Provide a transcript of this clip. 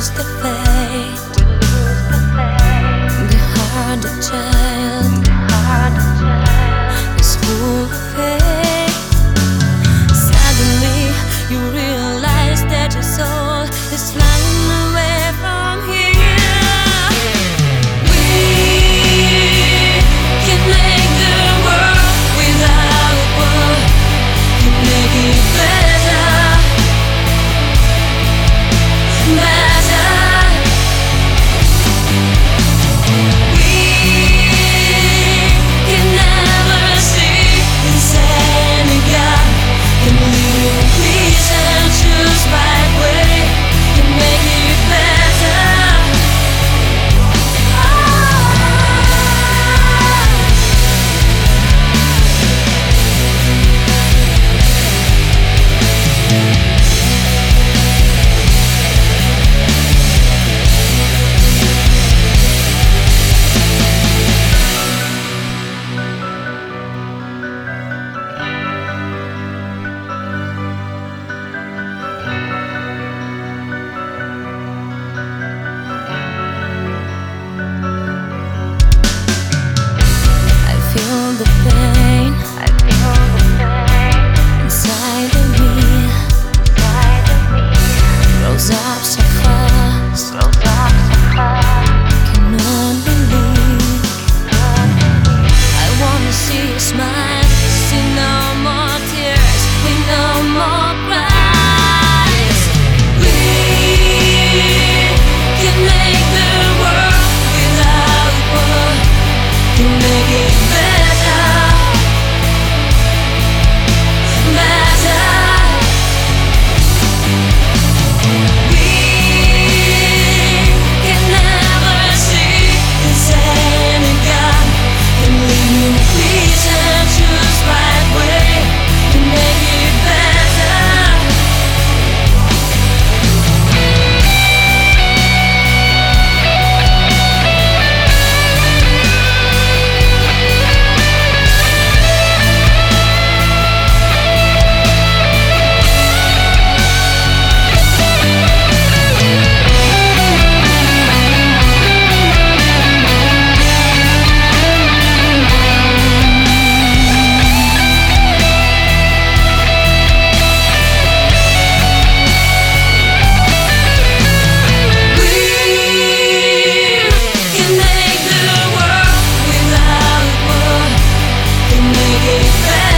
choose the fate. believe that